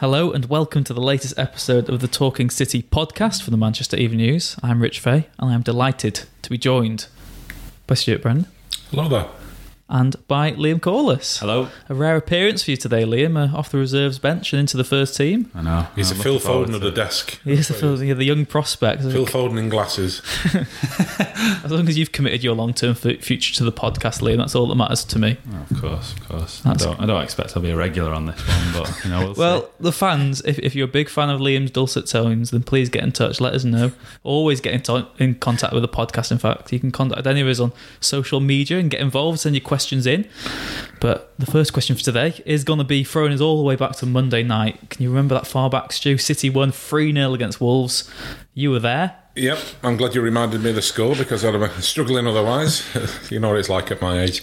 Hello and welcome to the latest episode of the Talking City podcast for the Manchester Evening News. I'm Rich Fay and I am delighted to be joined by Stuart Brennan Hello there. And by Liam Corliss. Hello. A rare appearance for you today, Liam, uh, off the reserves bench and into the first team. I know. He's I'm a Phil looking Foden of to the desk. He's is the, Phil- yeah, the young prospect. Phil Foden in glasses. As long as you've committed your long term future to the podcast, Liam, that's all that matters to me. Oh, of course, of course. I don't, I don't expect I'll be a regular on this one, but you know, we'll, Well, see. the fans, if, if you're a big fan of Liam's dulcet tones, then please get in touch. Let us know. Always get in, to- in contact with the podcast. In fact, you can contact any of us on social media and get involved. Send your questions in. But the first question for today is going to be throwing us all the way back to Monday night. Can you remember that far back, Stu? City won 3 0 against Wolves. You were there. Yep, I'm glad you reminded me of the score because I'd have been struggling otherwise. you know what it's like at my age.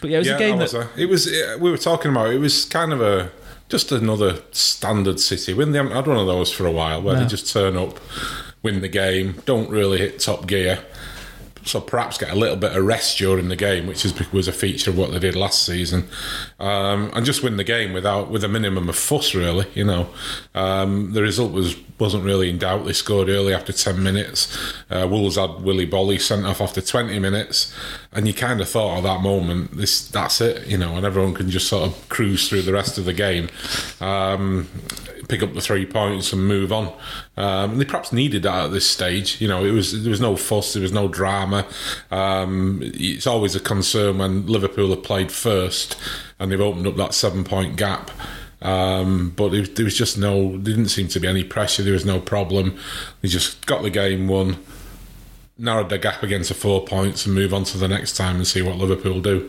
But yeah, it was yeah, a game was that. there. It was. We were talking about. It was kind of a just another standard City win. They haven't had one of those for a while where No. they just turn up, win the game, don't really hit top gear. So perhaps get a little bit of rest during the game, which is, was a feature of what they did last season, um, and just win the game without with a minimum of fuss. Really, you know, um, the result was wasn't really in doubt. They scored early after ten minutes. Uh, Wolves had Willy Boly sent off after twenty minutes, and you kind of thought at that moment, this that's it, you know, and everyone can just sort of cruise through the rest of the game. Um, pick up the three points and move on. Um, and they perhaps needed that at this stage. You know, it was there was no fuss, there was no drama. Um, it's always a concern when Liverpool have played first and they've opened up that seven point gap. Um, but there, there was just no, didn't seem to be any pressure. There was no problem. They just got the game won, narrowed the gap against the four points, and move on to the next time and see what Liverpool do.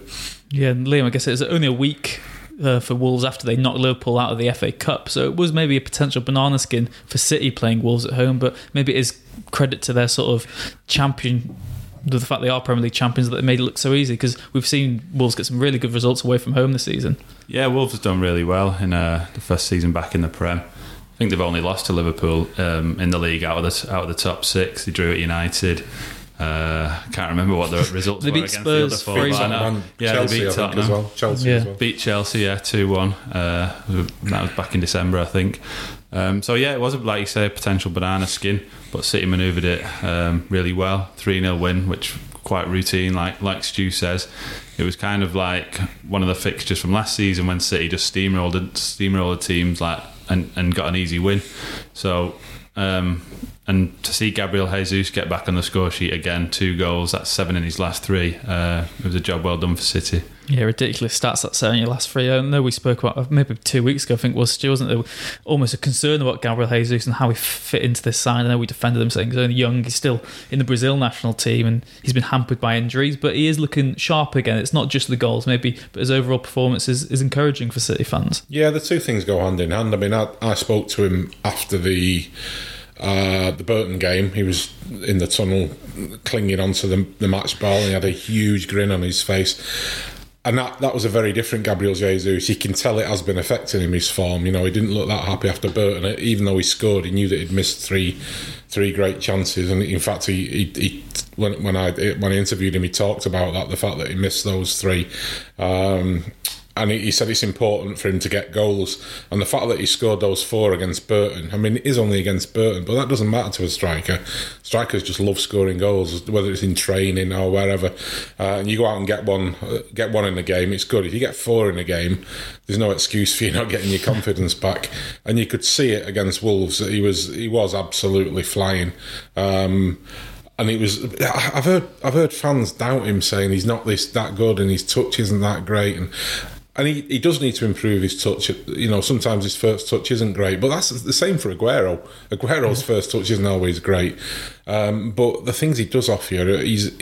Yeah, and Liam, I guess it was only a week uh, for Wolves after they knocked Liverpool out of the FA Cup. So it was maybe a potential banana skin for City playing Wolves at home, but maybe it is credit to their sort of champion. The fact they are Premier League champions that they made it look so easy because we've seen Wolves get some really good results away from home this season. yeah, Wolves have done really well in uh, the first season back in the Prem. I think they've only lost to Liverpool um, in the league out of the out of the top six. They drew at United. Uh, can't remember what the results They were beat against Spurs the other four. three- but I know- And Yeah, Chelsea, they beat Tottenham. as well. Chelsea Yeah. as well. beat Chelsea, yeah, two one. Uh, that was back in December, I think. Um, so yeah, it was like you say, a potential banana skin, but City manoeuvred it um, really well. Three 0 win, which quite routine, like like Stu says. It was kind of like one of the fixtures from last season when City just steamrolled steamrolled teams like and, and got an easy win. So. Um, and to see Gabriel Jesus get back on the score sheet again, two goals, that's seven in his last three. Uh, it was a job well done for City. Yeah, ridiculous stats that set in your last three. I know we spoke about uh, maybe two weeks ago. I think was Stu, wasn't there? Almost a concern about Gabriel Jesus and how he fit into this side. I know we defended him saying he's only young. He's still in the Brazil national team and he's been hampered by injuries, but he is looking sharp again. It's not just the goals, maybe, but his overall performance is, is encouraging for City fans. Yeah, the two things go hand in hand. I mean, I, I spoke to him after the uh, the Burton game. He was in the tunnel, clinging onto the, the match ball, and he had a huge grin on his face. And that, that was a very different Gabriel Jesus. You can tell it has been affecting him his form. You know, he didn't look that happy after Burton. Even though he scored, he knew that he'd missed three three great chances. And in fact, he, he, he when when I when I interviewed him, he talked about that the fact that he missed those three. Um, and he, he said it's important for him to get goals. And the fact that he scored those four against Burton, I mean, it is only against Burton, but that doesn't matter to a striker. Strikers just love scoring goals, whether it's in training or wherever. Uh, and you go out and get one, uh, get one in the game, it's good. If you get four in a game, there's no excuse for you not getting your confidence back. And you could see it against Wolves that he was he was absolutely flying. Um, and it was I've heard I've heard fans doubt him saying he's not this that good and his touch isn't that great and and he, he does need to improve his touch. You know, sometimes his first touch isn't great, but that's the same for Aguero. Aguero's first touch isn't always great, um, but the things he does offer you, he's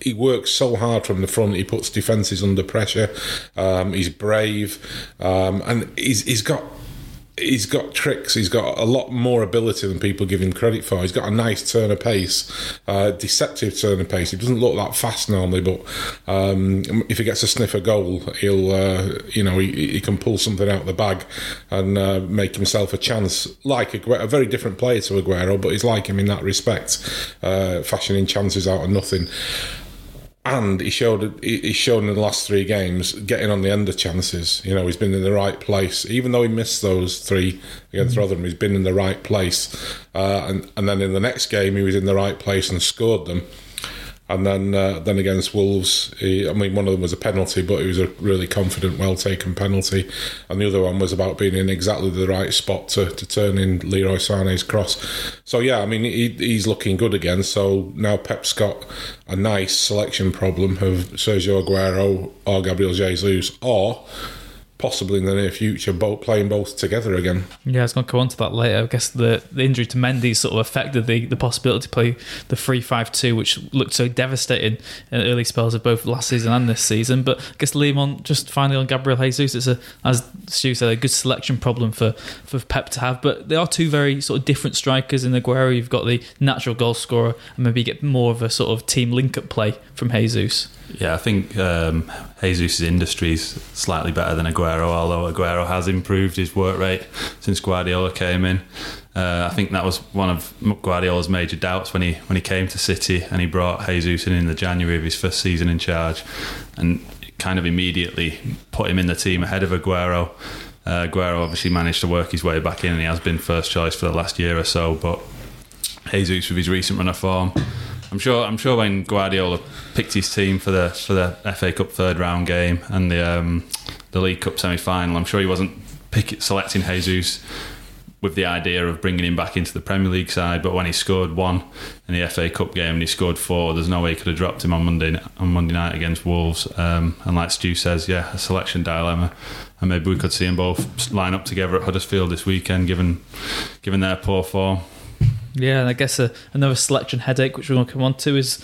he works so hard from the front. He puts defences under pressure. Um, he's brave, um, and he's he's got he's got tricks. He's got a lot more ability than people give him credit for. He's got a nice turn of pace, uh, deceptive turn of pace. He doesn't look that fast normally, but um, if he gets a sniff of goal, he'll uh, you know he, he, can pull something out of the bag and uh, make himself a chance. Like a, a, very different player to Aguero, but he's like him in that respect, uh, fashioning chances out of nothing and he showed he's shown in the last three games getting on the end of chances. You know, he's been in the right place, even though he missed those three against mm-hmm. Rotherham. He's been in the right place, uh, and and then in the next game he was in the right place and scored them. And then, uh, then against Wolves, he, I mean, one of them was a penalty, but it was a really confident, well taken penalty. And the other one was about being in exactly the right spot to, to turn in Leroy Sané's cross. So yeah, I mean, he, he's looking good again. So now Pep's got a nice selection problem of Sergio Aguero or Gabriel Jesus, or possibly in the near future, both playing both together again. Yeah, I was going to come on to that later. I guess the, the injury to Mendy sort of affected the, the possibility to play the 3 5 2, which looked so devastating in early spells of both last season and this season. But I guess Liam, on just finally on Gabriel Jesus, it's a, as Stu said, a good selection problem for, for Pep to have. But they are two very sort of different strikers in Aguero. You've got the natural goal scorer, and maybe you get more of a sort of team link up play from Jesus. Yeah, I think um, Jesus' industry is slightly better than Aguero, although Aguero has improved his work rate since Guardiola came in. Uh, I think that was one of Guardiola's major doubts when he when he came to City and he brought Jesus in in the January of his first season in charge, and kind of immediately put him in the team ahead of Aguero. Uh, Aguero obviously managed to work his way back in, and he has been first choice for the last year or so. But Jesus, with his recent run of form, I'm sure. I'm sure when Guardiola picked his team for the for the FA Cup third round game and the um, the League Cup semi final, I'm sure he wasn't pick, selecting Jesus with the idea of bringing him back into the Premier League side. But when he scored one in the FA Cup game and he scored four, there's no way he could have dropped him on Monday on Monday night against Wolves. Um, and like Stu says, yeah, a selection dilemma. And maybe we could see them both line up together at Huddersfield this weekend, given given their poor form. Yeah, and I guess a, uh, another selection headache, which we're going to come on to, is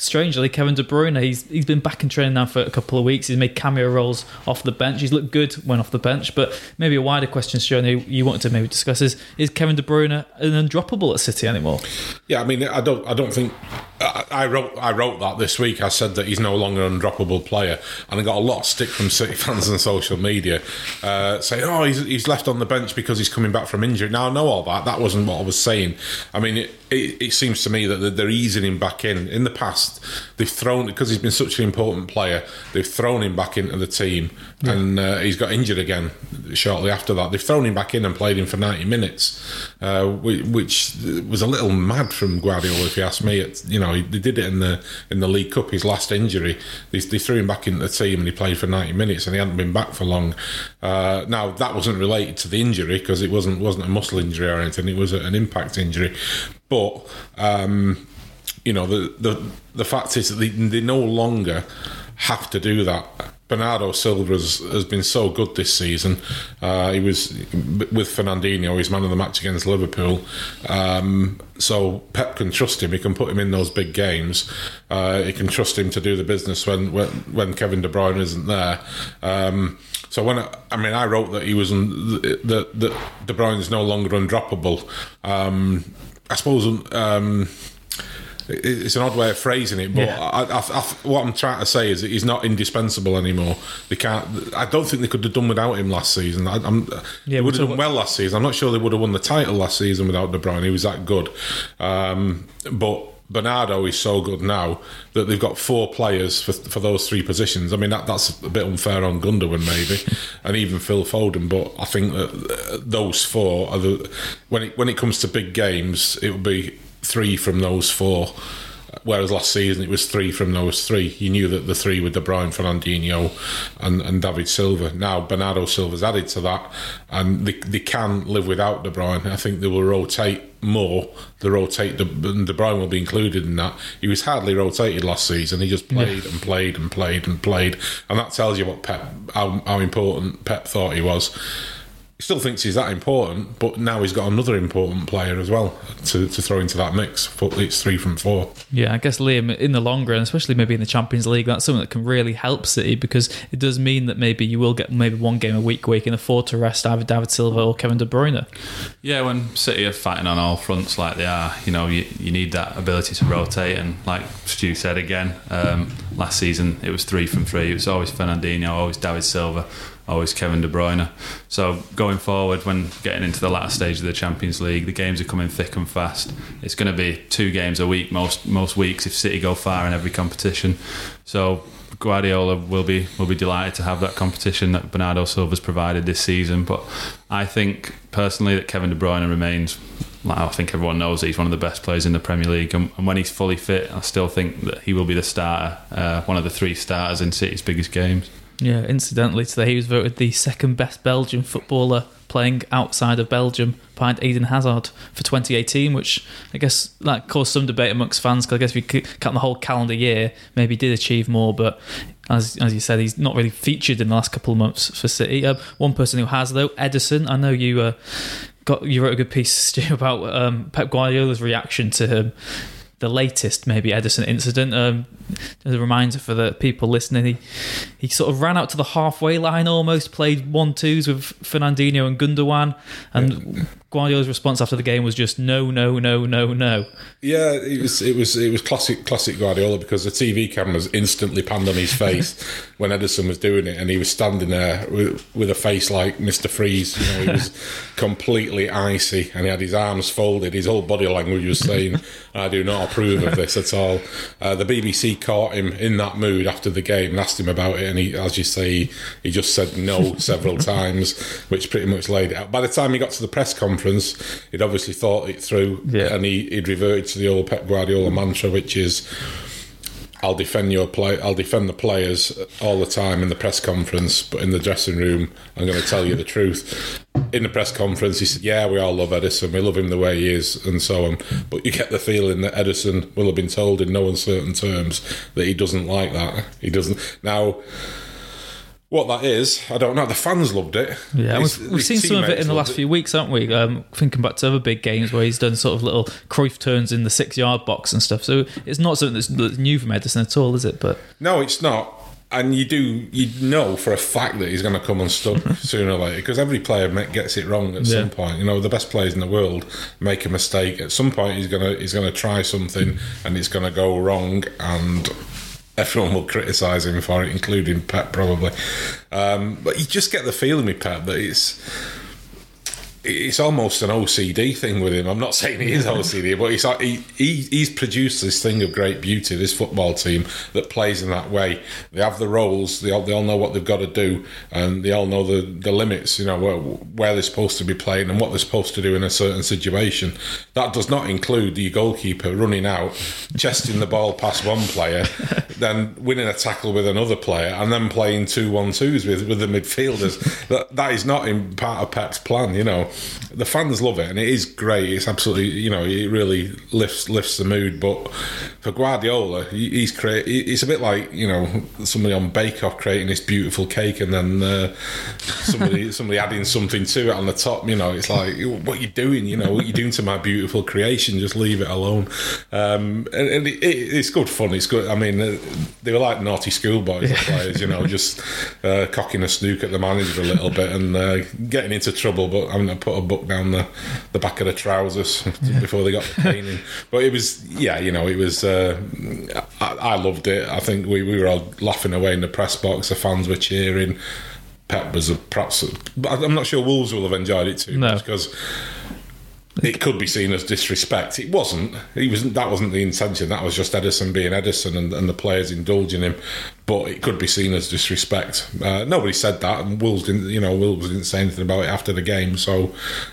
strangely, Kevin De Bruyne, he's he's been back in training now for a couple of weeks. He's made cameo roles off the bench. He's looked good when off the bench. But maybe a wider question, Stuart, you wanted to maybe discuss is: Is Kevin De Bruyne an undroppable at City anymore? Yeah, I mean, I don't, I don't think. I wrote, I wrote that this week. I said that he's no longer an undroppable player, and I got a lot of stick from City fans and social media uh, saying, "Oh, he's, he's left on the bench because he's coming back from injury." Now I know all that. That wasn't what I was saying. I mean, it, it, it seems to me that they're easing him back in. In the past, they've thrown because he's been such an important player. They've thrown him back into the team, yeah. and uh, he's got injured again shortly after that. They've thrown him back in and played him for ninety minutes, uh, which was a little mad from Guardiola, if you ask me. It, you know, they did it in the in the League Cup. His last injury, they, they threw him back into the team, and he played for ninety minutes, and he hadn't been back for long. Uh, now that wasn't related to the injury because it wasn't wasn't a muscle injury or anything. It was an impact injury, but. Um, you know the the the fact is that they, they no longer have to do that. Bernardo Silva has, has been so good this season. Uh, he was with Fernandinho, he's man of the match against Liverpool. Um, so Pep can trust him. He can put him in those big games. Uh, he can trust him to do the business when when, when Kevin De Bruyne isn't there. Um, so when I, I, mean, I wrote that he was that that De Bruyne is no longer undroppable. Um, I suppose. It's an odd way of phrasing it, but yeah. I, I, I, what I'm trying to say is that he's not indispensable anymore. They can't. I don't think they could have done without him last season. I, am yeah, they would have done well last season. I'm not sure they would have won the title last season without De Bruyne. He was that good, um, but. Bernardo is so good now that they've got four players for, for those three positions. I mean, that, that's a bit unfair on Gundogan, maybe, and even Phil Foden. But I think that those four are the when it when it comes to big games, it will be three from those four. Whereas last season it was three from those three. You knew that the three were De Bruyne, Fernandinho, and, and David Silva. Now Bernardo Silva's added to that, and they, they can live without De Bruyne. I think they will rotate more. They rotate, De, De Bruyne will be included in that. He was hardly rotated last season. He just played yeah. and played and played and played, and that tells you what Pep, how, how important Pep thought he was still thinks he's that important, but now he's got another important player as well to, to throw into that mix. But it's three from four. Yeah, I guess Liam, in the long run, especially maybe in the Champions League, that's something that can really help City because it does mean that maybe you will get maybe one game a week where you can afford to rest either David Silva or Kevin De Bruyne. Yeah, when City are fighting on all fronts like they are, you know, you, you need that ability to rotate. And like Stu said again, um, last season it was three from three. It was always Fernandinho, always David Silva, always Kevin De Bruyne. So going forward, when getting into the latter stage of the Champions League, the games are coming thick and fast. It's going to be two games a week most most weeks if City go far in every competition. So Guardiola will be will be delighted to have that competition that Bernardo Silva's provided this season. But I think personally that Kevin De Bruyne remains. Like I think everyone knows he's one of the best players in the Premier League, and, and when he's fully fit, I still think that he will be the starter, uh, one of the three starters in City's biggest games. Yeah, incidentally, today he was voted the second best Belgian footballer playing outside of Belgium behind Eden Hazard for 2018, which I guess that caused some debate amongst fans because I guess you count the whole calendar year, maybe did achieve more, but as, as you said, he's not really featured in the last couple of months for City. Uh, one person who has, though, Ederson. I know you. Uh, got you wrote a good piece Stu, about um, Pep Guardiola's reaction to him the latest maybe Ederson incident. Um, as a reminder for the people listening, he he sort of ran out to the halfway line almost, played one twos with Fernandinho and Gundogan, and Guardiola's response after the game was just no, no, no, no, no. Yeah, it was it was it was classic classic Guardiola because the TV cameras instantly panned on his face when Ederson was doing it, and he was standing there with, with a face like Mister Freeze. You know, he was completely icy, and he had his arms folded. His whole body language was saying, "I do not approve of this at all." Uh, the BBC caught him in that mood after the game and asked him about it, and he, as you say, he just said no several times, which pretty much laid it out. By the time he got to the press conference, he'd obviously thought it through, Yeah. and he, he'd reverted to the old Pep Guardiola mantra, which is. I'll defend your play. I'll defend the players all the time in the press conference, but in the dressing room, I'm going to tell you the truth. In the press conference, he said, "Yeah, we all love Ederson. We love him the way he is, and so on." But you get the feeling that Ederson will have been told in no uncertain terms that he doesn't like that. He doesn't now. What that is, I don't know. The fans loved it. Yeah, His- we've, we've his seen some of it in the last few weeks, haven't we? Um, thinking back to other big games where he's done sort of little Cruyff turns in the six yard box and stuff. So it's not something that's, that's new for Ederson at all, is it? But No, it's not. And you do, you know for a fact that he's going to come unstuck sooner or later because every player gets it wrong at Yeah. some point. You know, the best players in the world make a mistake at some point. He's gonna he's gonna try something and it's going to go wrong, and everyone will criticise him for it, including Pep probably. Um, but you just get the feeling with Pep that it's it's almost an OCD thing with him. I'm not saying he is OCD, but he's like, he, he he's produced this thing of great beauty. This football team that plays in that way. They have the roles. They all, they all know what they've got to do, and they all know the the limits. You know where, where they're supposed to be playing and what they're supposed to do in a certain situation. That does not include the goalkeeper running out, chesting the ball past one player, then winning a tackle with another player, and then playing two one twos with with the midfielders. that that is not in part of Pep's plan. You know, the fans love it, and it is great. It's absolutely you know it really lifts lifts the mood. But for Guardiola, he's create. It's a bit like you know somebody on Bake Off creating this beautiful cake, and then uh, somebody somebody adding something to it on the top. You know, it's like what are you doing? You know, what are you doing to my beautiful creation? Just leave it alone. Um, and and it, it, it's good fun. It's good. I mean, uh, they were like naughty schoolboys, the players. You know, just uh, cocking a snook at the manager a little bit and uh, getting into trouble, but having put a book down the, the back of the trousers before they got the caning. But it was, yeah, you know, it was. Uh, I, I loved it. I think we, we were all laughing away in the press box. The fans were cheering. Pep was a perhaps. But I'm not sure Wolves will have enjoyed it too No. much because it could be seen as disrespect. It wasn't. He wasn't. That wasn't the intention. That was just Ederson being Ederson and, and the players indulging him. But it could be seen as disrespect. Uh, nobody said that, and Wolves didn't. You know, Wolves didn't say anything about it after the game. So,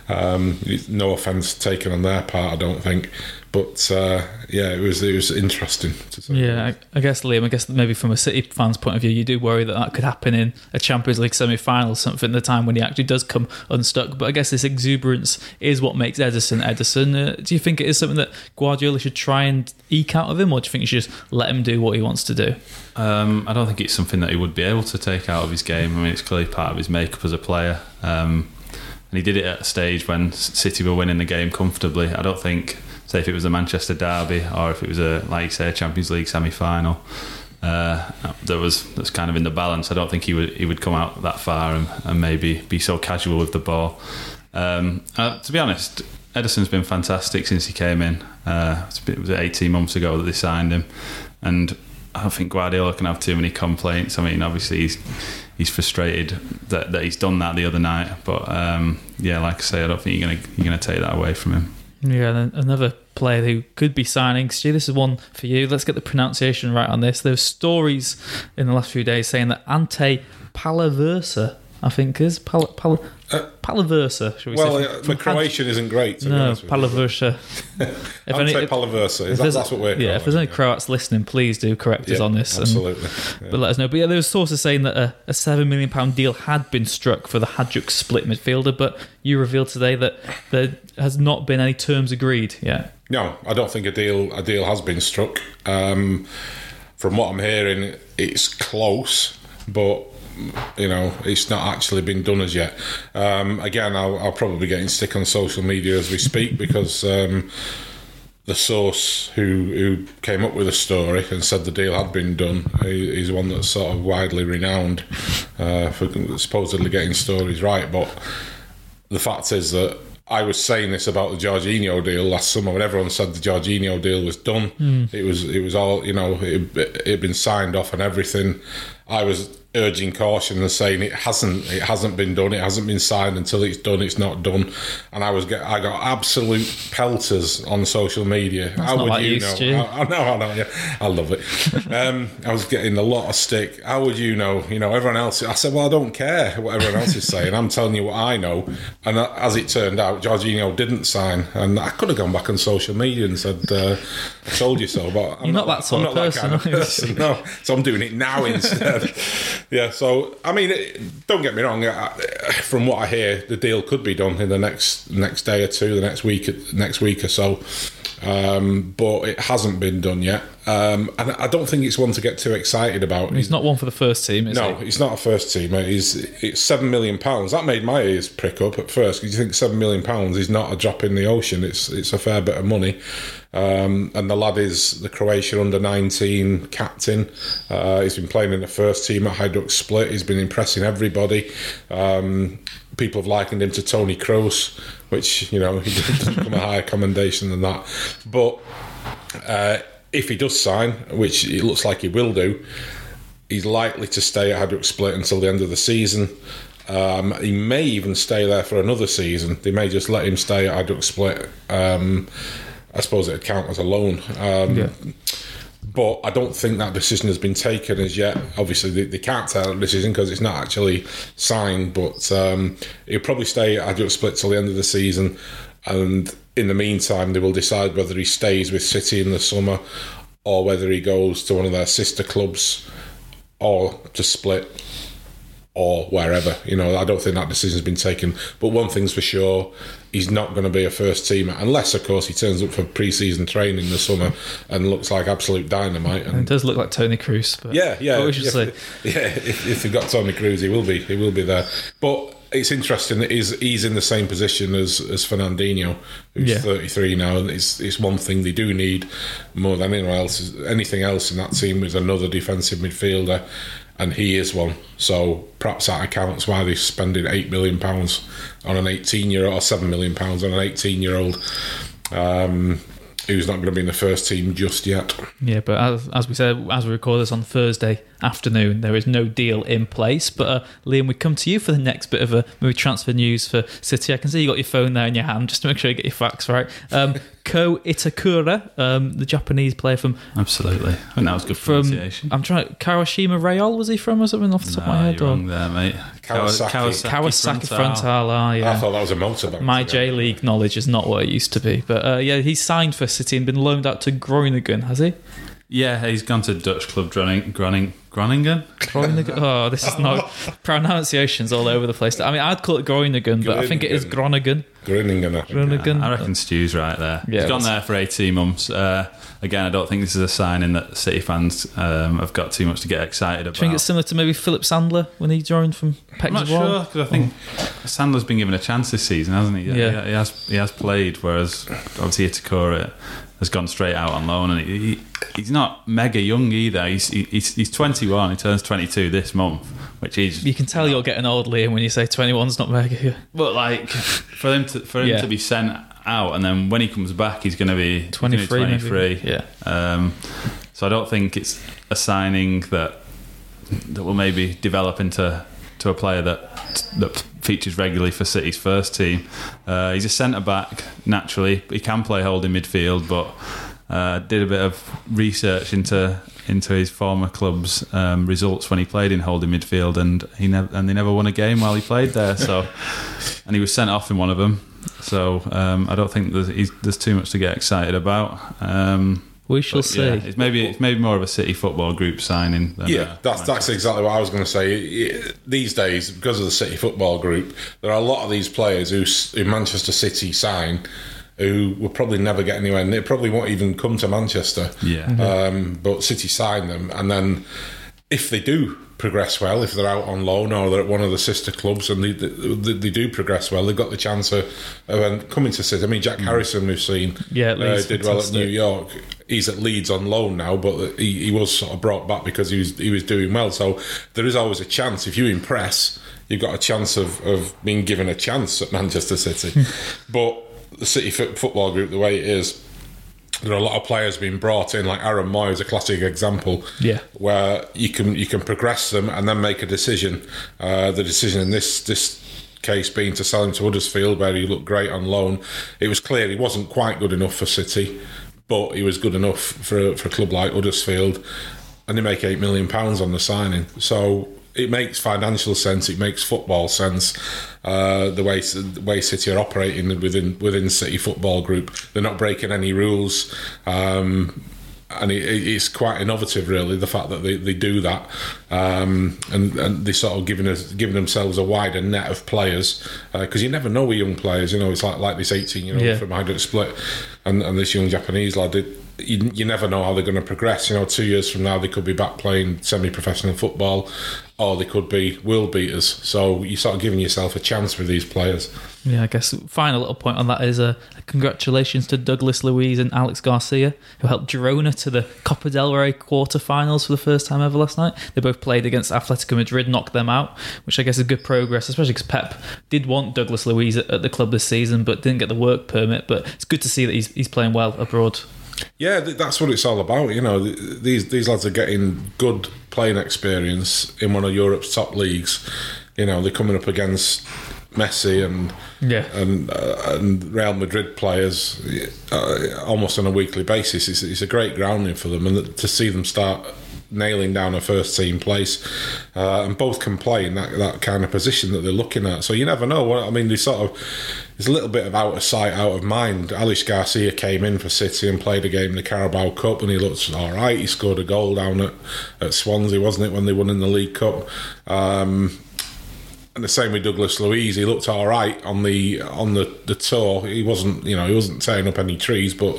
um, no offence taken on their part. I don't think. But uh, yeah, it was it was interesting. To say. yeah, I, I guess Liam, I guess maybe from a City fan's point of view, you do worry that that could happen in a Champions League semi-final, something the time when he actually does come unstuck. But I guess this exuberance is what makes Ederson Ederson. Uh, do you think it is something that Guardiola should try and eke out of him, or do you think you should just let him do what he wants to do? Um, I don't think it's something that he would be able to take out of his game. I mean, it's clearly part of his makeup as a player. Um, and he did it at a stage when City were winning the game comfortably. I don't think, say, if it was a Manchester derby or if it was a like say a Champions League semi final. Uh, there was that's kind of in the balance. I don't think he would he would come out that far and, and maybe be so casual with the ball. Um, uh, to be honest, Ederson's been fantastic since he came in. Uh, it was 18 months ago that they signed him, and I don't think Guardiola can have too many complaints. I mean, obviously he's he's frustrated that, that he's done that the other night, but um, yeah, like I say, I don't think you're gonna you're gonna take that away from him. Yeah, another player who could be signing. Stu, this is one for you. Let's get the pronunciation right on this. There's stories in the last few days saying that Ante Palaversa, I think is Pal, Pal, Uh, Palaversa, should we Well, say? uh, from- the Croatian isn't great. No, honest with you. Palaversa. if I'd say Palaversa. if that, that's what we're Yeah, if there's any Croats listening, please do correct us on this. and- Absolutely. Yeah. But let us know. But yeah, there was sources saying that a, a seven million pound deal had been struck for the Hajduk Split midfielder, but you revealed today that there has not been any terms agreed yet. No, I don't think a deal a deal has been struck. Um, from what I'm hearing, it's close, but you know it's not actually been done as yet. Um, again, I'll, I'll probably be getting stick on social media as we speak because. Um, the source who who came up with the story and said the deal had been done he's one that's sort of widely renowned uh, for supposedly getting stories right. But the fact is that I was saying this about the Jorginho deal last summer when everyone said the Jorginho deal was done. It was it was all you know it had been signed off and everything. I was urging caution and saying it hasn't it hasn't been done. It hasn't been signed until it's done. It's not done. And I was get I got absolute pelters on social media. How not would you know? I, I know, I know. Yeah, I love it. Um, I was getting a lot of stick. How would you know? You know, everyone else. I said, well, I don't care what everyone else is saying. I'm telling you what I know. And uh, as it turned out, Jorginho didn't sign, and I could have gone back on social media and said, uh, "I told you so." But I'm You're not that sort I'm of not person, That kind of person. No, so I'm doing it now instead. yeah. So I mean, it, don't get me wrong. I, from what I hear, the deal could be done in the next next day or two, the next week, next week or so. Um, but it hasn't been done yet, um, and I don't think it's one to get too excited about. He's not one for the first team, is No, he? he's not a first teamer. He's it's seven million pounds. That made my ears prick up at first because you think seven million pounds is not a drop in the ocean. It's it's a fair bit of money. Um, and the lad is the Croatian under nineteen captain. Uh, he's been playing in the first team at Hajduk Split. He's been impressing everybody. Um, people have likened him to Toni Kroos, which you know he doesn't come a higher commendation than that. But uh, if he does sign, which it looks like he will do, he's likely to stay at Hajduk Split until the end of the season. Um, he may even stay there for another season. They may just let him stay at Hajduk Split. Um, I suppose it'd count as a loan. Um, Yeah. But I don't think that decision has been taken as yet. Obviously, they, they can't tell the decision because it's not actually signed. But um, he'll probably stay at Hajduk Split till the end of the season. And in the meantime, they will decide whether he stays with City in the summer or whether he goes to one of their sister clubs or to Split or wherever. You know, I don't think that decision's been taken. But one thing's for sure, he's not going to be a first teamer unless, of course, he turns up for pre-season training in the summer and looks like absolute dynamite. It And does look like Toni Kroos. But yeah, yeah, What we should yeah, say. yeah. If, if they've got Toni Kroos, he will be. He will be there. But it's interesting that he's he's in the same position as as Fernandinho, who's Yeah. 33 now. And it's it's one thing they do need more than anyone else. Anything else in that team is another defensive midfielder, and he is one. So perhaps that accounts why they're spending eight million pounds on an 18 year old or seven million pounds on an 18 year old. Um, Who's not going to be in the first team just yet? Yeah, but as, as we said, as we record this on Thursday afternoon, there is no deal in place. But uh, Liam, we come to you for the next bit of a maybe transfer news for City. I can see you got your phone there in your hand just to make sure you get your facts right. Um, Ko Itakura, um, the Japanese player from Absolutely. I think that was good from pronunciation. I'm trying Kawashima Rayol was he from or something off the top of my head? you're Or wrong there, mate. Kawasaki. Kawasaki Frontale, ah, yeah. I thought that was a motorbike. My J League knowledge is not what it used to be. But uh, yeah, he's signed for City and been loaned out to Groningen, has he? Yeah, he's gone to Dutch club Groningen. Groningen, Groningen? Groningen. Oh, this is not pronunciations all over the place. I mean, I'd call it Groningen, but I think it is Groningen. Groningen. I think. Groningen. I reckon Stu's right there. Yeah, he's gone there for 18 months. Uh, again, I don't think this is a sign in that City fans um, have got too much to get excited about. Do you think it's similar to maybe Philip Sandler when he joined from Peck I'm not sure because I think Sandler's been given a chance this season, hasn't he? Yeah. he, he has. He has played, whereas obviously Itakura has gone straight out on loan, and he, he, he's not mega young either. He's, he, he's he's 21. He turns 22 this month, which is You can tell you're getting old, Liam, when you say 21's not mega. But like for him to for him Yeah. to be sent out, and then when he comes back, he's going to be he's gonna be 23, maybe. 23. Yeah. Um, so I don't think it's a signing that that will maybe develop into to a player that that features regularly for City's first team. Uh, he's a centre back naturally. He can play holding midfield, but uh, did a bit of research into into his former club's um, results when he played in holding midfield, and he never and they never won a game while he played there. So, and he was sent off in one of them. So um, I don't think there's, he's, there's too much to get excited about. Um, We shall but see. yeah, it's maybe it's maybe more of a City football group signing. Than Yeah, a- that's that's exactly what I was going to say. These days, because of the City Football Group, there are a lot of these players who, who Manchester City sign who will probably never get anywhere. and They probably won't even come to Manchester. Yeah. Um, but City sign them, and then if they do progress well, if they're out on loan or they're at one of the sister clubs and they, they, they do progress well, they've got the chance of, of coming to City. I mean, Jack Harrison, we've seen, Yeah, uh, did well at. New York. He's at Leeds on loan now, but he, he was sort of brought back because he was he was doing well. So there is always a chance if you impress, you've got a chance of, of being given a chance at Manchester City. but the City Football Group, the way it is, there are a lot of players being brought in. Like Aaron Mooy is a classic example. Yeah. where you can you can progress them and then make a decision. Uh, the decision in this this case being to sell him to Huddersfield, where he looked great on loan. It was clear he wasn't quite good enough for City, but he was good enough for for a club like Huddersfield, and they make eight million pounds on the signing. So. It makes financial sense. It makes football sense. Uh, the way the way City are operating within within City Football Group, they're not breaking any rules. Um, and it, it- it's quite innovative, really, the fact that they, they do that, um, and and they sort of giving us giving themselves a wider net of players because you never know with young players. You know, it's like like this eighteen year old Yeah. from Hajduk Split, and, and this young Japanese lad. It, you, you never know how they're going to progress. You know, two years from now they could be back playing semi-professional football, or they could be world beaters. So you're sort of giving yourself a chance with these players. Yeah, I guess final little point on that is uh, congratulations to Douglas Luiz and Alex Garcia, who helped Girona to the Copa del Rey quarterfinals for the first time ever last night. They both played against Atletico Madrid, knocked them out, which I guess is good progress, especially because Pep did want Douglas Luiz at, at the club this season, but didn't get the work permit. But it's good to see that he's, he's playing well abroad. Yeah, that's what it's all about. You know, these these lads are getting good playing experience in one of Europe's top leagues. You know, they're coming up against Messi and Yeah. and uh, and Real Madrid players uh, almost on a weekly basis. It's, it's a great grounding for them, and to see them start nailing down a first team place, uh, and both can play in that that kind of position that they're looking at. So you never know. What I mean, they sort of there's a little bit of out of sight, out of mind. Aleix Garcia came in for City and played a game in the Carabao Cup, and he looked all right. He scored a goal down at, at Swansea, wasn't it, when they won in the League Cup? Um, and the same with Douglas Luiz. He looked all right on the on the, the tour. He wasn't, you know, he wasn't tearing up any trees, but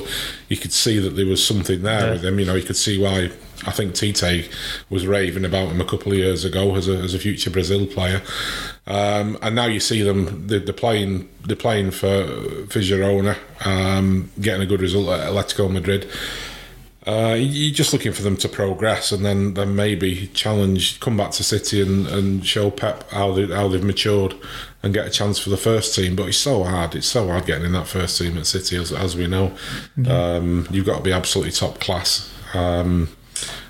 you could see that there was something there Yeah. with him. You know, you could see why. I think Tite was raving about him a couple of years ago as a, as a future Brazil player, um, and now you see them. They're, they're playing. They're playing for for Girona, um, getting a good result at Atletico Madrid. Uh, you're just looking for them to progress and then, then maybe challenge, come back to City and, and show Pep how they how they've matured and get a chance for the first team. But it's so hard. It's so hard getting in that first team at City, as, as we know. Um, you've got to be absolutely top class. Um,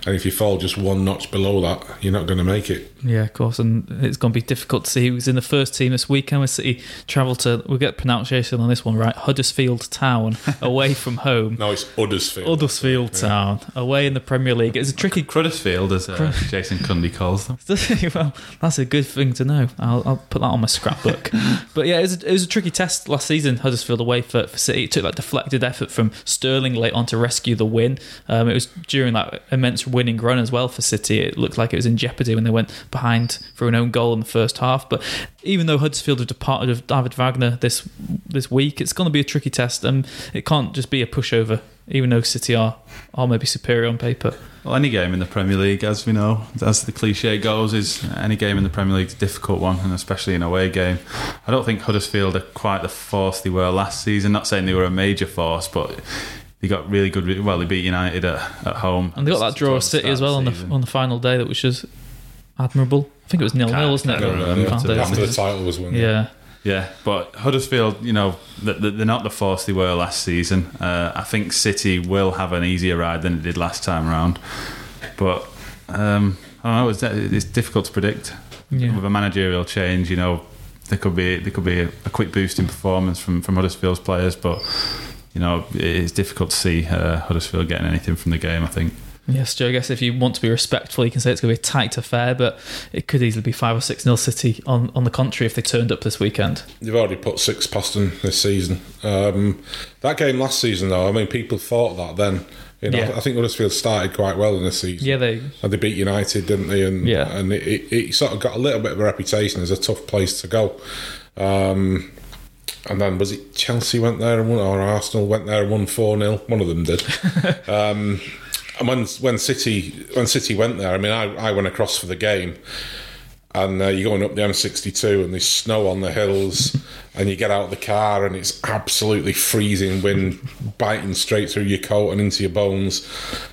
and if you fall just one notch below that, you're not going to make it. Yeah, of course, and it's going to be difficult to see who's in the first team this weekend. With City travel to, we'll get pronunciation on this one right, Huddersfield Town away from home. No, it's Huddersfield. Huddersfield Town away in the Premier League. It's a tricky. Cruddersfield, as uh, Jason Cundy calls them. well, that's a good thing to know. I'll, I'll put that on my scrapbook. but yeah, it was, a, it was a tricky test last season. Huddersfield away for, for City. It took that deflected effort from Sterling late on to rescue the win. Um, it was during that immense winning run as well for City. It looked like it was in jeopardy when they went behind for an own goal in the first half. But even though Huddersfield have departed of David Wagner this this week, it's going to be a tricky test, and it can't just be a pushover. Even though City are are maybe superior on paper. Well, any game in the Premier League, as we know, as the cliche goes, is any game in the Premier League is a difficult one, and especially an away game. I don't think Huddersfield are quite the force they were last season. Not saying they were a major force, but they got really good. Well, they beat United at, at home, and they got that draw of City as well on the on the final day, that was just admirable. I think it was nil nil, wasn't it? After, after the title was won. Yeah. Yeah, but Huddersfield, you know, they're not the force they were last season. Uh, I think City will have an easier ride than it did last time around. But um, I don't know, it's, it's difficult to predict. Yeah. With a managerial change, you know, there could be there could be a, a, quick boost in performance from from Huddersfield's players, but you know, it's difficult to see uh, Huddersfield getting anything from the game. I think. Yes, Joe. I guess if you want to be respectful, you can say it's going to be a tight affair, but it could easily be five or six nil City on, on the contrary if they turned up this weekend. They've already put six past them this season. Um, that game last season, though, I mean, people thought that then. You know, yeah. I think Huddersfield started quite well in the season. Yeah, they and they beat United, didn't they? And yeah, and it, it, it, sort of got a little bit of a reputation as a tough place to go. Um, and then was it Chelsea went there and won, or Arsenal went there and won four 0 One of them did. um, and when when City when City went there, I mean, I, I went across for the game, and uh, you're going up the M62 and there's snow on the hills and you get out of the car and it's absolutely freezing wind biting straight through your coat and into your bones.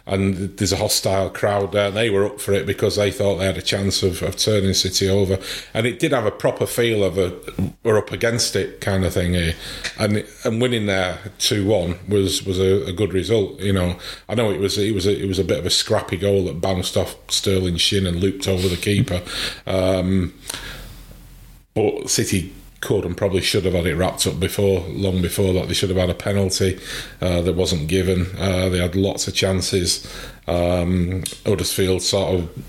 And there's a hostile crowd there. They were up for it because they thought they had a chance of, of turning City over. And it did have a proper feel of a we're up against it kind of thing here. And and winning there 2-1 was was a, a, good result you know. I know it was it was a, it was a bit of a scrappy goal that bounced off Sterling's shin and looped over the keeper. Um, but City could and probably should have had it wrapped up before, long before that. They should have had a penalty uh, that wasn't given. Uh, they had lots of chances. Um, sort of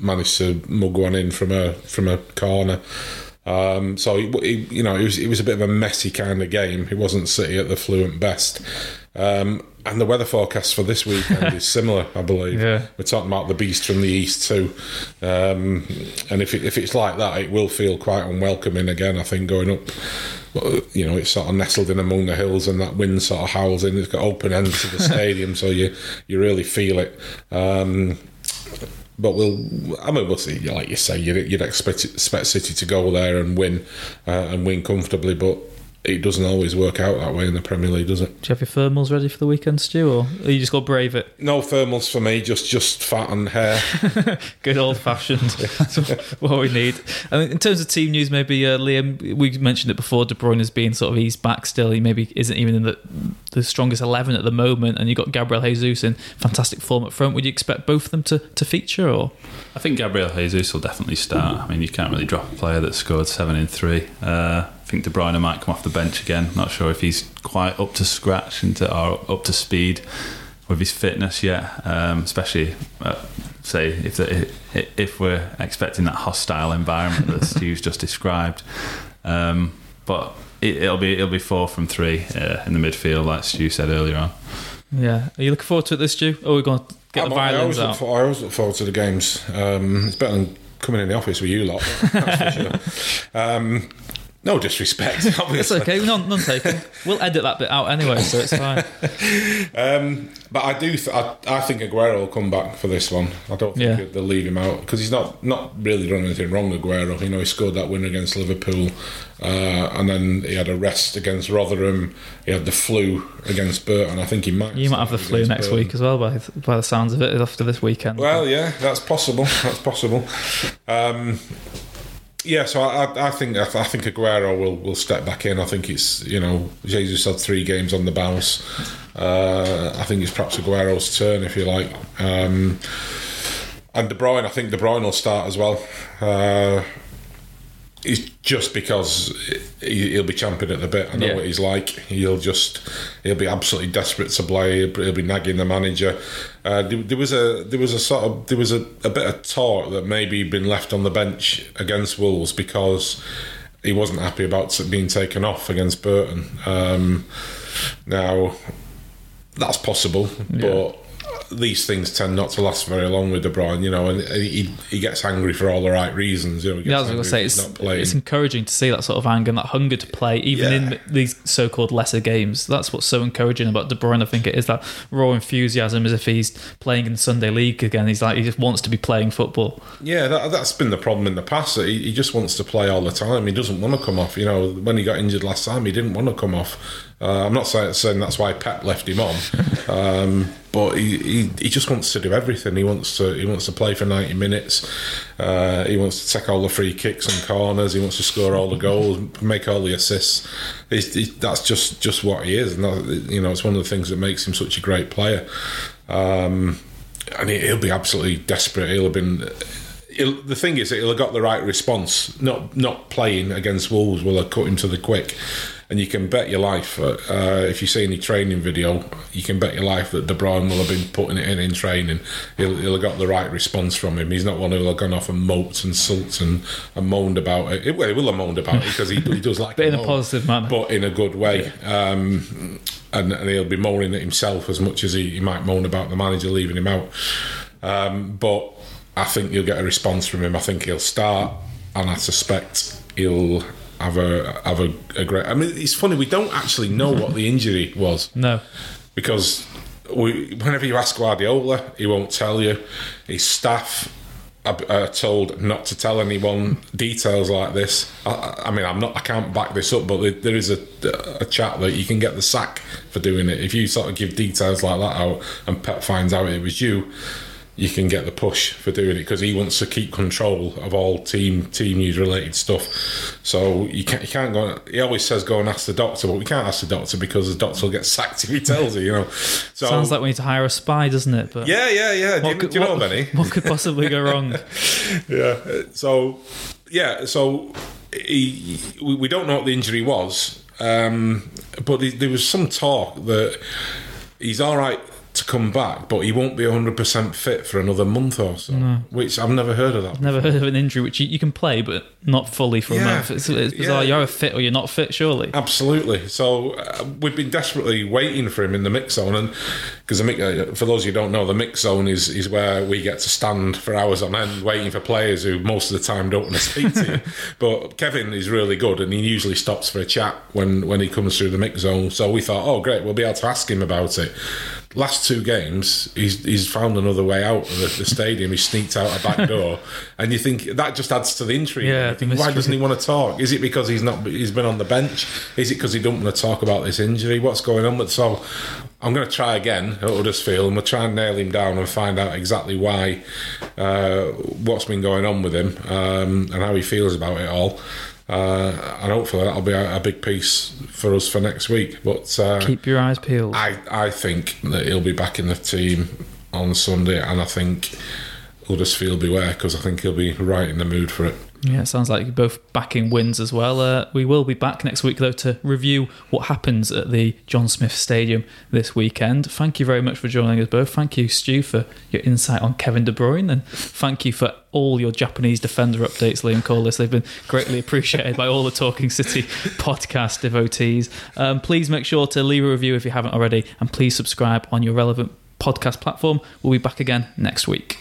managed to mug one in from a from a corner. Um, so it, it, you know, it was it was a bit of a messy kind of game. It wasn't City at the fluent best. Um, and the weather forecast for this weekend is similar, I believe. Yeah. We're talking about the beast from the east too, um, and if it, if it's like that, it will feel quite unwelcoming again. I think going up, you know, it's sort of nestled in among the hills, and that wind sort of howls in. It's got open ends to the stadium, so you you really feel it. Um, but we'll, I mean, we'll see. Like you say, you'd, you'd expect, expect City to go there and win uh, and win comfortably, but it doesn't always work out that way in the Premier League, does it? Do you have your thermals ready for the weekend, Stu, or are you just got to brave it? No thermals for me, just just fat and hair. Good old fashioned. what we need. I mean, in terms of team news, maybe uh, Liam, we mentioned it before. De Bruyne has been sort of eased back still. He maybe isn't even in the the strongest eleven at the moment, and you have got Gabriel Jesus in fantastic form up front. Would you expect both of them to, to feature, or? I think Gabriel Jesus will definitely start. I mean, you can't really drop a player that scored seven in three. Uh, I think De Bruyne might come off the bench again. Not sure if he's quite up to scratch into or up to speed with his fitness yet. Um, especially, uh, say if the, if we're expecting that hostile environment that Stu's just described. Um, but it, will be it'll be four from three uh, in the midfield, like Stu said earlier on. Yeah, are you looking forward to it, this Stu? Oh, we're going to get I'm, the violins I out. For, I always look forward to the games. Um, it's better than coming in the office with you lot. Sure. No disrespect, obviously. It's okay, none, none taken. We'll edit that bit out anyway, so it's fine. um, but I do, th- I, I, think Aguero will come back for this one. I don't think yeah. they'll leave him out because he's not not really done anything wrong. Aguero, you know, he scored that win against Liverpool, uh, and then he had a rest against Rotherham. He had the flu against Burton. I think he might. You might have the flu next Burton. week as well, by by the sounds of it, after this weekend. Well, yeah, that's possible. That's possible. Um, Yeah, so I, I- think I think Aguero will, will step back in. I think it's you know Jesus had three games on the bounce. Uh, I think it's perhaps Aguero's turn if you like. Um, and De Bruyne, I think De Bruyne will start as well. Uh, it's just because he, he'll be champing at the bit. I know Yeah. what he's like. He'll just he'll be absolutely desperate to play. He'll, he'll be nagging the manager. Uh, there, there was a there was a sort of there was a, a bit of talk that maybe he'd been left on the bench against Wolves because he wasn't happy about being taken off against Burton. Um, now that's possible, but these things tend not to last very long with De Bruyne, you know, and he, he gets angry for all the right reasons. You know, he Yeah, I was going to say it's it's encouraging to see that sort of anger and that hunger to play, even Yeah. in these so-called lesser games. That's what's so encouraging about De Bruyne. I think it is that raw enthusiasm, as if he's playing in the Sunday League again. He's like he just wants to be playing football. Yeah, that, that's been the problem in the past. He, he just wants to play all the time. He doesn't want to come off. You know, when he got injured last time, he didn't want to come off. Uh, I'm not saying, saying that's why Pep left him on, um, but he, he, he just wants to do everything. He wants to he wants to play for 90 minutes. Uh, he wants to take all the free kicks and corners. He wants to score all the goals, make all the assists. He, that's just just what he is, and that, you know, it's one of the things that makes him such a great player. Um, and he- he'll be absolutely desperate. He'll have been. He'll, the thing is, he'll have got the right response. Not not playing against Wolves will have cut him to the quick. And you can bet your life, uh, uh, if you see any training video, you can bet your life that De Bruyne will have been putting it in in training. He'll, he'll have got the right response from him. He's not one who will have gone off and moped and sulked and, and moaned about it. Well, he will have moaned about it because he, he does like But in a moan, positive manner. But in a good way. Um, and, and he'll be moaning at himself as much as he, he might moan about the manager leaving him out. Um, but I think you'll get a response from him. I think he'll start, and I suspect he'll have a have a, a great. I mean, it's funny we don't actually know what the injury was No, because we, whenever you ask Guardiola, he won't tell you. His staff are, are uh, told not to tell anyone details like this. I, I mean, I'm not. I can't back this up, but there- there is a, a chat that you can get the sack for doing it if you sort of give details like that out, and Pep finds out it was you. You can get the push for doing it because he wants to keep control of all team team news related stuff. So you can't you can't go. He always says go and ask the doctor, but we can't ask the doctor because the doctor will get sacked if he tells you. You know. So sounds like we need to hire a spy, doesn't it? But yeah, yeah, yeah. Do you, could- do you know what- any? What could possibly go wrong? yeah. So, yeah. So he, we, we don't know what the injury was, um, but there was some talk that he's all right to come back, but he won't be 100% fit for another month or so, which I've never heard of that. Never heard of an injury which you, you can play, but not fully for a month. It's, it's bizarre. Yeah. You're either fit or you're not fit, surely. Absolutely. So uh, we've been desperately waiting for him in the mix zone, and because uh, for those who don't know, the mix zone is is where we get to stand for hours on end waiting for players who most of the time don't want to speak to you. But Kevin is really good, and he usually stops for a chat when when he comes through the mix zone. So we thought, oh great, we'll be able to ask him about it. Last two games, he's he's found another way out of the, the stadium. He sneaked out a back door, and you think that just adds to the intrigue. Yeah, think, why doesn't he want to talk? Is it because he's not? He's been on the bench? Is it because he don't want to talk about this injury? What's going on? But so, I'm going to try again at Huddersfield, and we'll try and nail him down and find out exactly why, uh, what's been going on with him, um, and how he feels about it all. Uh, and hopefully that'll be a, a big piece for us for next week. But uh, Keep your eyes peeled. I, I think that he'll be back in the team on Sunday, and I think Huddersfield beware because I think he'll be right in the mood for it. Yeah, it sounds like you're both backing wins as well. Uh, we will be back next week, though, to review what happens at the John Smith Stadium this weekend. Thank you very much for joining us both. Thank you, Stu, for your insight on Kevin De Bruyne. And thank you for all your Japanese defender updates, Liam Corliss. They've been greatly appreciated by all the Talking City podcast devotees. Um, please make sure to leave a review if you haven't already. And please subscribe on your relevant podcast platform. We'll be back again next week.